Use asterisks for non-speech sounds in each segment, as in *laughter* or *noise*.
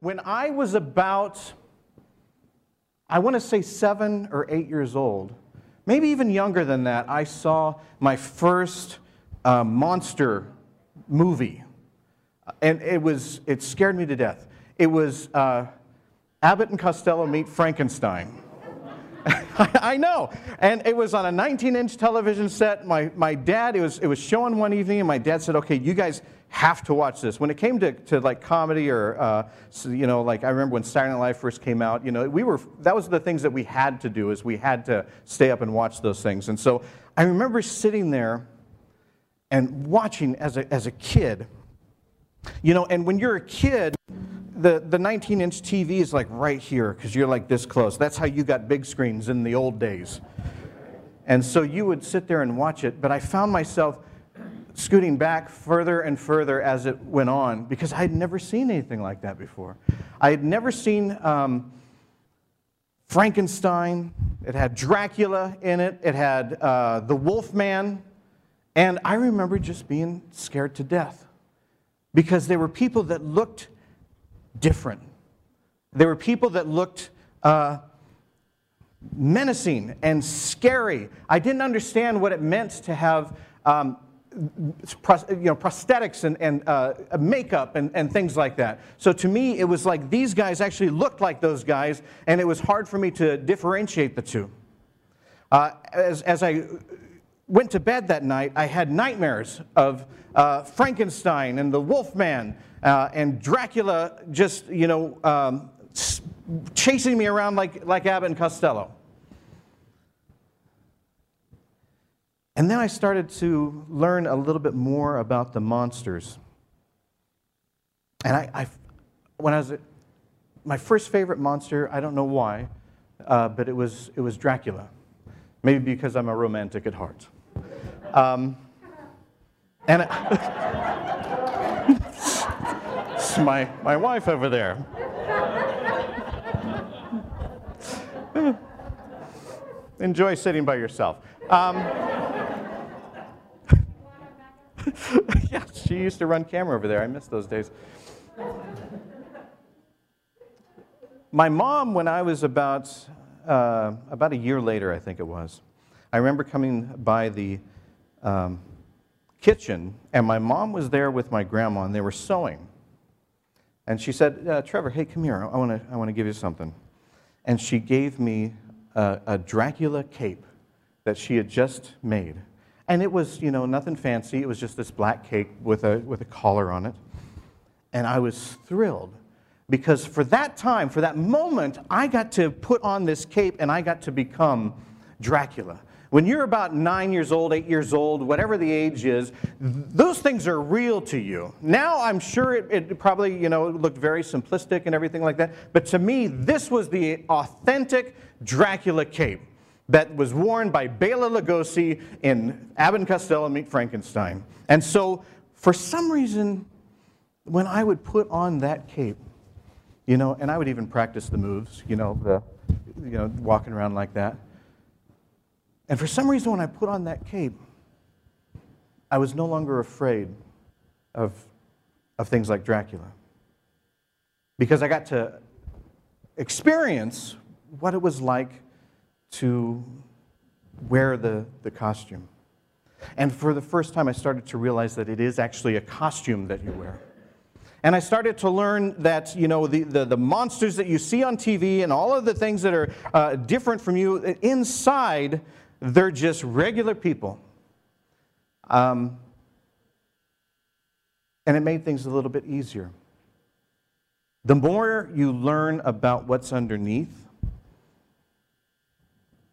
When I was about, I want to say seven or eight years old, maybe even younger than that, I saw my first uh, monster movie. And it was, it scared me to death. It was uh, Abbott and Costello Meet Frankenstein. *laughs* I know. And it was on a 19 inch television set. My, my dad, it was, it was showing one evening, and my dad said, okay, you guys have to watch this. When it came to, to like comedy or, uh, you know, like I remember when Saturday Night Live first came out, you know, we were, that was the things that we had to do is we had to stay up and watch those things. And so I remember sitting there and watching as a, as a kid, you know, and when you're a kid, the, the 19 inch TV is like right here because you're like this close. That's how you got big screens in the old days. And so you would sit there and watch it, but I found myself scooting back further and further as it went on because I had never seen anything like that before. I had never seen um, Frankenstein, it had Dracula in it, it had uh, the Wolfman, and I remember just being scared to death because there were people that looked different. There were people that looked uh, menacing and scary. I didn't understand what it meant to have um, you know, prosthetics and, and uh, makeup and, and things like that. So to me, it was like these guys actually looked like those guys, and it was hard for me to differentiate the two. Uh, as, as I went to bed that night, I had nightmares of uh, Frankenstein and the Wolfman uh, and Dracula just, you know, um, chasing me around like, like Abbott and Costello. And then I started to learn a little bit more about the monsters. And I, I when I was, my first favorite monster, I don't know why, uh, but it was, it was Dracula. Maybe because I'm a romantic at heart. Um, and *laughs* it's my, my wife over there. *laughs* Enjoy sitting by yourself. Um, yeah, she used to run camera over there. I miss those days. My mom, when I was about, uh, about a year later, I think it was, I remember coming by the um, kitchen, and my mom was there with my grandma, and they were sewing. And she said, uh, Trevor, hey, come here. I want to I wanna give you something. And she gave me a, a Dracula cape that she had just made. And it was, you know, nothing fancy. It was just this black cape with a, with a collar on it. And I was thrilled because for that time, for that moment, I got to put on this cape and I got to become Dracula. When you're about nine years old, eight years old, whatever the age is, those things are real to you. Now, I'm sure it, it, probably, you know, looked very simplistic and everything like that. But to me, this was the authentic Dracula cape that was worn by Bela Lugosi in Abbott and Costello Meet Frankenstein. And so, for some reason, when I would put on that cape, you know, and I would even practice the moves, you know, the, you know, walking around like that. And for some reason, when I put on that cape, I was no longer afraid of, of things like Dracula. Because I got to experience what it was like to wear the, the costume. And for the first time, I started to realize that it is actually a costume that you wear. And I started to learn that, you know, the, the, the monsters that you see on TV and all of the things that are uh, different from you, inside, they're just regular people. Um, and it made things a little bit easier. The more you learn about what's underneath,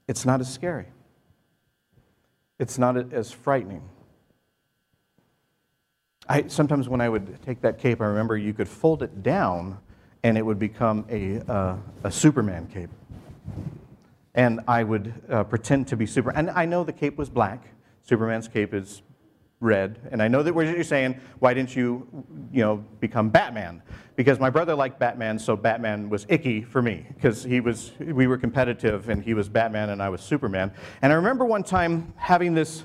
it's not as scary. It's not as frightening. I, sometimes when I would take that cape, I remember you could fold it down and it would become a, uh, a Superman cape. And I would uh, pretend to be Super. And I know the cape was black. Superman's cape is red. And I know that what you're saying, why didn't you, you know, become Batman? Because my brother liked Batman, so Batman was icky for me because he was, we were competitive and he was Batman and I was Superman. And I remember one time having this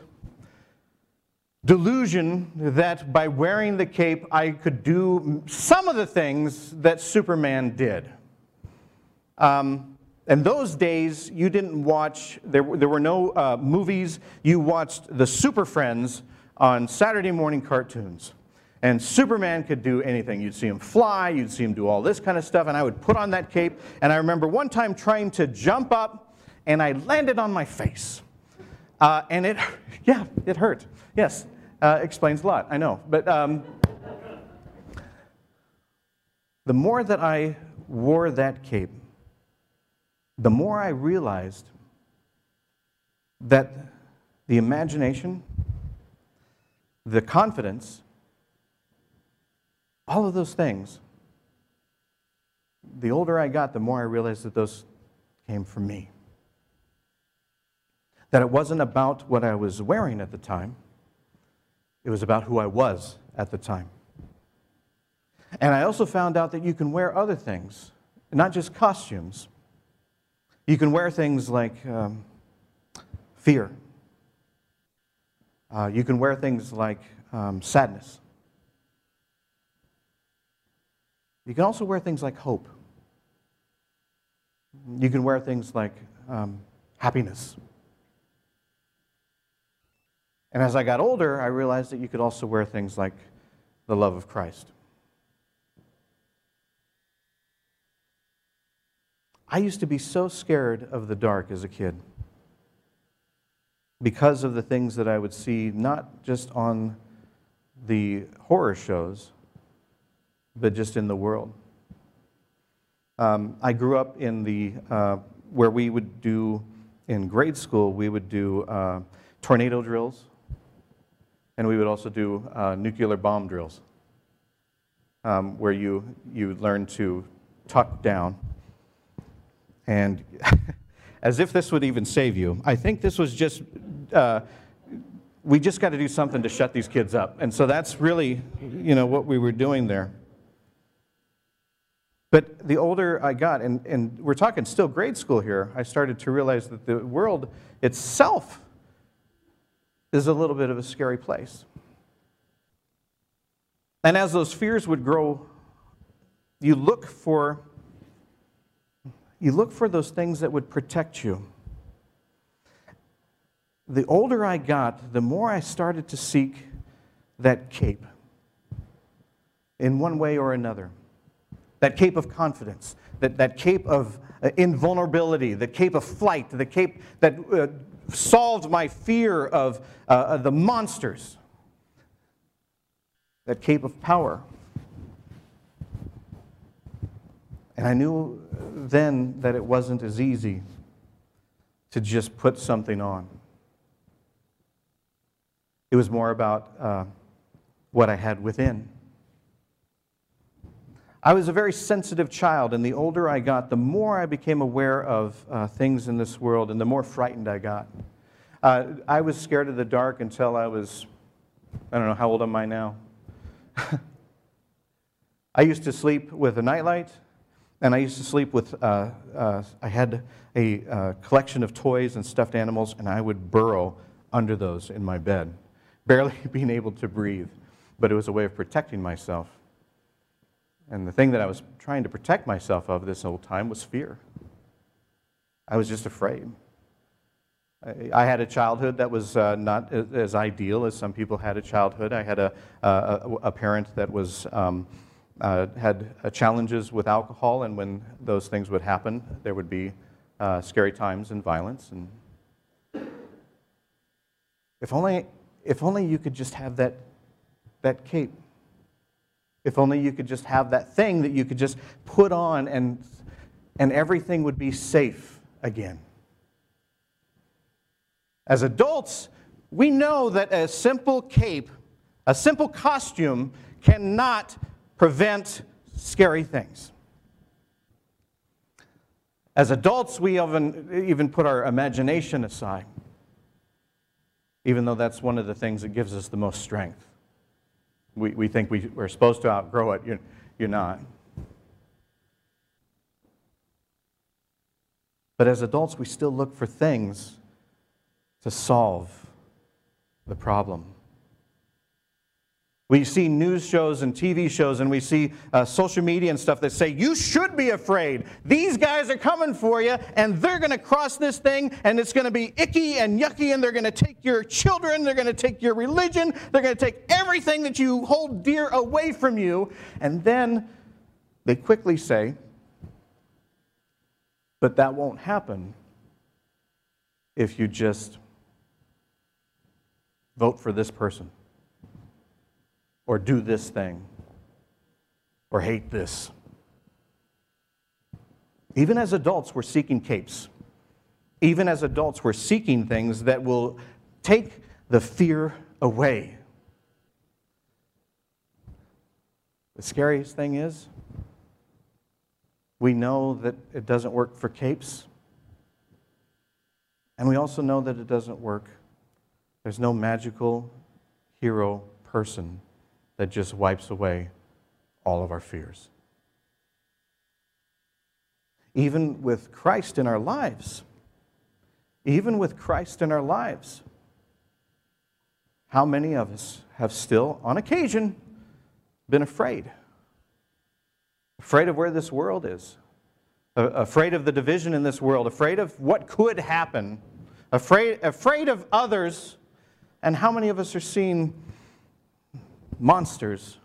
delusion that by wearing the cape, I could do some of the things that Superman did. Um, in those days, you didn't watch, there, there were no uh, movies. You watched the Super Friends on Saturday morning cartoons. And Superman could do anything. You'd see him fly, you'd see him do all this kind of stuff, and I would put on that cape. And I remember one time trying to jump up, and I landed on my face. Uh, and it, *laughs* yeah, it hurt. Yes, uh, explains a lot, I know. But um, the more that I wore that cape, the more I realized that the imagination, the confidence, all of those things, the older I got, the more I realized that those came from me. That it wasn't about what I was wearing at the time, it was about who I was at the time. And I also found out that you can wear other things, not just costumes. You can wear things like um, fear. Uh, you can wear things like um, sadness. You can also wear things like hope. You can wear things like um, happiness. And as I got older, I realized that you could also wear things like the love of Christ. I used to be so scared of the dark as a kid because of the things that I would see, not just on the horror shows, but just in the world. Um, I grew up in the, uh, where we would do, in grade school, we would do uh, tornado drills, and we would also do uh, nuclear bomb drills, um, where you, you learn to tuck down. And *laughs* as if this would even save you, I think this was just, uh, we just got to do something to shut these kids up. And so that's really, you know, what we were doing there. But the older I got, and, and we're talking still grade school here, I started to realize that the world itself is a little bit of a scary place. And as those fears would grow, you look for you look for those things that would protect you. The older I got, the more I started to seek that cape in one way or another that cape of confidence, that, that cape of uh, invulnerability, the cape of flight, the cape that uh, solved my fear of uh, the monsters, that cape of power. And I knew then that it wasn't as easy to just put something on. It was more about uh, what I had within. I was a very sensitive child, and the older I got, the more I became aware of uh, things in this world, and the more frightened I got. Uh, I was scared of the dark until I was, I don't know, how old am I now? *laughs* I used to sleep with a nightlight, and I used to sleep with, uh, uh I had a uh, collection of toys and stuffed animals, and I would burrow under those in my bed, barely *laughs* being able to breathe. But it was a way of protecting myself. And the thing that I was trying to protect myself of this whole time was fear. I was just afraid. I had a childhood that was uh, not as ideal as some people had a childhood. I had a, a, a parent that was, um, uh, had uh, challenges with alcohol, and when those things would happen, there would be uh, scary times and violence. And if only, if only you could just have that, that cape if only you could just have that thing that you could just put on and, and everything would be safe again. As adults, we know that a simple cape, a simple costume, cannot prevent scary things. As adults, we even, even put our imagination aside, even though that's one of the things that gives us the most strength. We, we think we, we're supposed to outgrow it. You're, you're not. But as adults, we still look for things to solve the problem. We see news shows and TV shows, and we see uh, social media and stuff that say, You should be afraid. These guys are coming for you, and they're going to cross this thing, and it's going to be icky and yucky, and they're going to take your children, they're going to take your religion, they're going to take everything that you hold dear away from you. And then they quickly say, But that won't happen if you just vote for this person or do this thing or hate this. Even as adults, we're seeking capes. Even as adults, we're seeking things that will take the fear away. The scariest thing is, we know that it doesn't work for capes. And we also know that it doesn't work. There's no magical hero person that just wipes away all of our fears. Even with Christ in our lives, even with Christ in our lives, how many of us have still, on occasion, been afraid? Afraid of where this world is, afraid of the division in this world, afraid of what could happen, afraid, afraid of others. And how many of us are seeing monsters.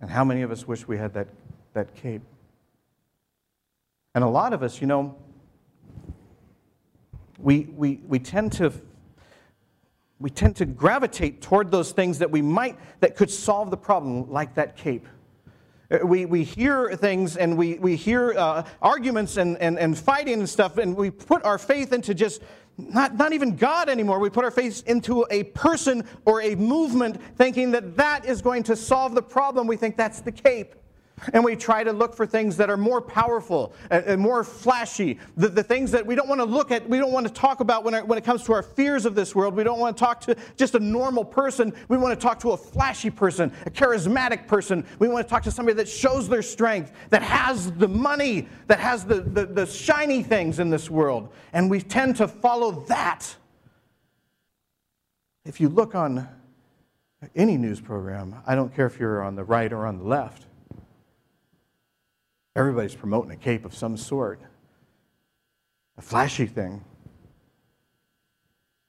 And how many of us wish we had that, that cape? And a lot of us, you know, we, we, we tend to we tend to gravitate toward those things that we might that could solve the problem like that cape we, we hear things and we, we hear uh, arguments and, and, and fighting and stuff and we put our faith into just not, not even God anymore. We put our faith into a person or a movement thinking that that is going to solve the problem. We think that's the cape. And we try to look for things that are more powerful and, more flashy. The, the, things that we don't want to look at, we don't want to talk about when, our, when it comes to our fears of this world. We don't want to talk to just a normal person. We want to talk to a flashy person, a charismatic person. We want to talk to somebody that shows their strength, that has the money, that has the, the, the shiny things in this world. And we tend to follow that. If you look on any news program, I don't care if you're on the right or on the left, Everybody's promoting a cape of some sort, a flashy thing,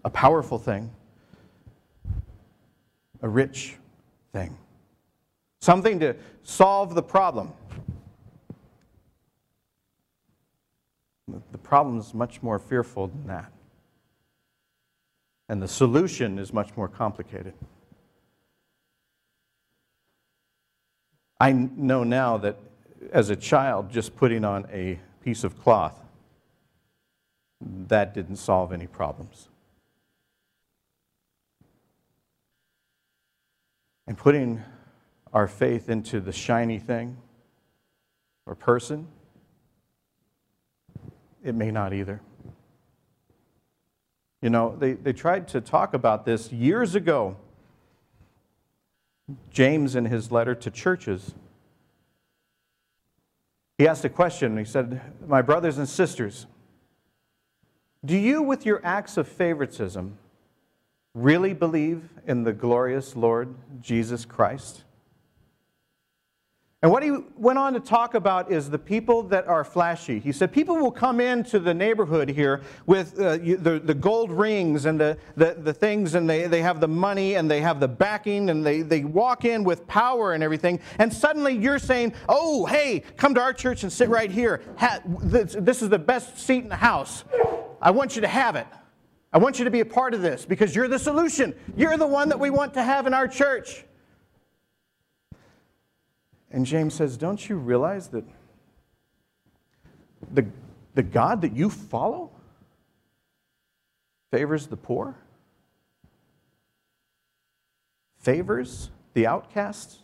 a powerful thing, a rich thing, something to solve the problem. The problem is much more fearful than that. And the solution is much more complicated. I know now that as a child, just putting on a piece of cloth, that didn't solve any problems. And putting our faith into the shiny thing or person, it may not either. You know, they, they tried to talk about this years ago. James, in his letter to churches, he asked a question. He said, My brothers and sisters, do you, with your acts of favoritism, really believe in the glorious Lord Jesus Christ? And what he went on to talk about is the people that are flashy. He said people will come into the neighborhood here with uh, the, the gold rings and the, the, the things, and they, they have the money and they have the backing, and they, they walk in with power and everything. And suddenly you're saying, oh, hey, come to our church and sit right here. Ha- this, this is the best seat in the house. I want you to have it. I want you to be a part of this because you're the solution. You're the one that we want to have in our church. And James says, Don't you realize that the, the God that you follow favors the poor, favors the outcasts,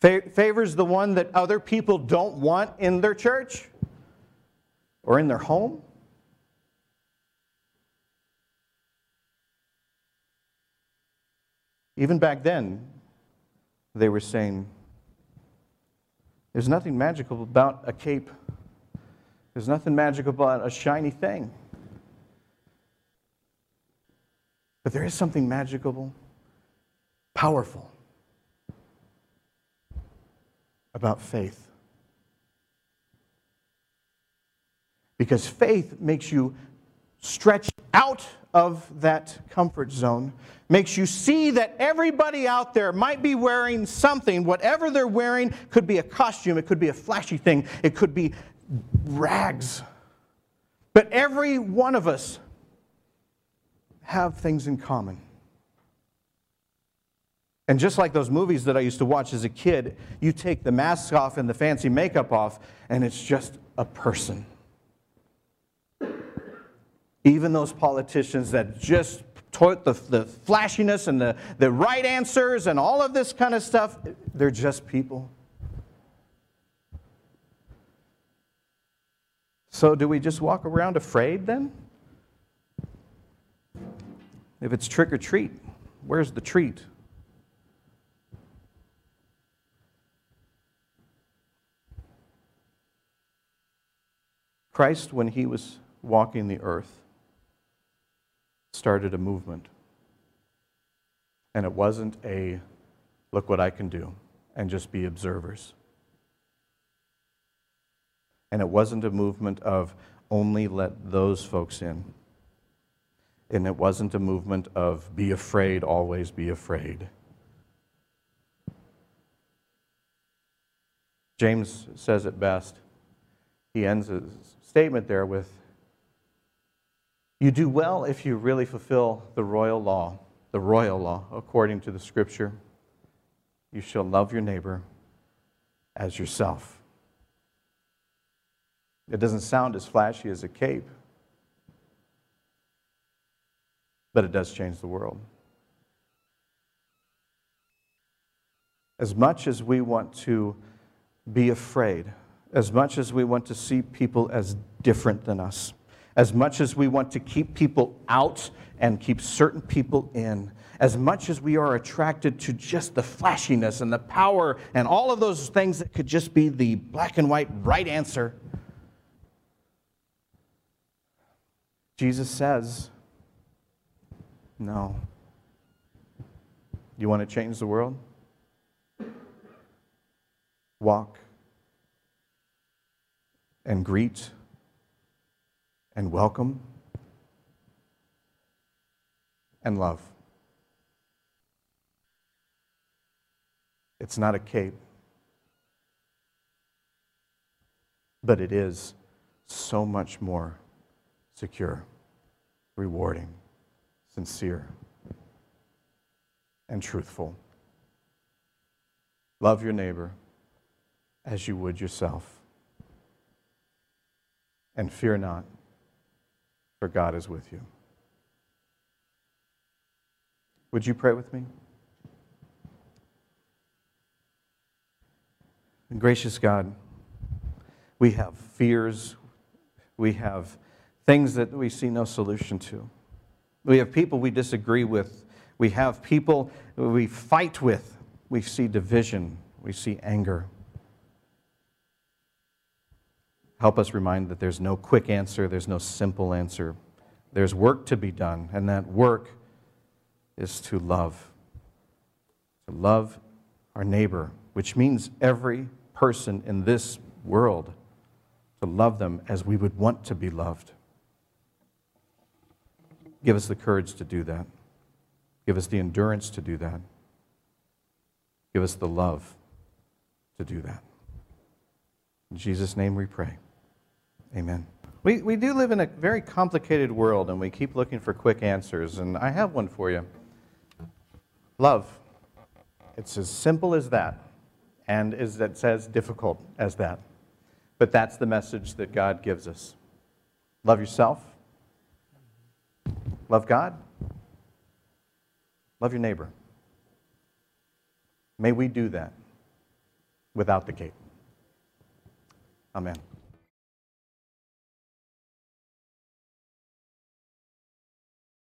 favors the one that other people don't want in their church or in their home? Even back then, they were saying, There's nothing magical about a cape, there's nothing magical about a shiny thing. But there is something magical, powerful about faith. Because faith makes you stretch out of that comfort zone, makes you see that everybody out there might be wearing something. Whatever they're wearing could be a costume, it could be a flashy thing, it could be rags. But every one of us have things in common. And just like those movies that I used to watch as a kid, you take the mask off and the fancy makeup off, and it's just a person. Even those politicians that just taught the, the flashiness and the, the right answers and all of this kind of stuff, they're just people. So, do we just walk around afraid then? If it's trick or treat, where's the treat? Christ, when he was walking the earth, started a movement. And it wasn't a look what I can do and just be observers. And it wasn't a movement of only let those folks in. And it wasn't a movement of be afraid, always be afraid. James says it best. He ends his statement there with You do well if you really fulfill the royal law, the royal law, according to the scripture. You shall love your neighbor as yourself. It doesn't sound as flashy as a cape, but it does change the world. As much as we want to be afraid, as much as we want to see people as different than us, as much as we want to keep people out and keep certain people in, as much as we are attracted to just the flashiness and the power and all of those things that could just be the black and white right answer, Jesus says, No. You want to change the world? Walk and greet and welcome and love. It's not a cape, but it is so much more secure, rewarding, sincere, and truthful. Love your neighbor as you would yourself. And fear not, for God is with you. Would you pray with me? Gracious God, we have fears, we have things that we see no solution to. We have people we disagree with, we have people we fight with, we see division, we see anger. Help us remind that there's no quick answer, there's no simple answer. There's work to be done, and that work is to love. To love our neighbor, which means every person in this world, to love them as we would want to be loved. Give us the courage to do that. Give us the endurance to do that. Give us the love to do that. In Jesus' name we pray. Amen. We, we do live in a very complicated world and we keep looking for quick answers, and I have one for you love. It's as simple as that, and is it's as difficult as that. But that's the message that God gives us. Love yourself, love God, love your neighbor. May we do that without the cape. Amen.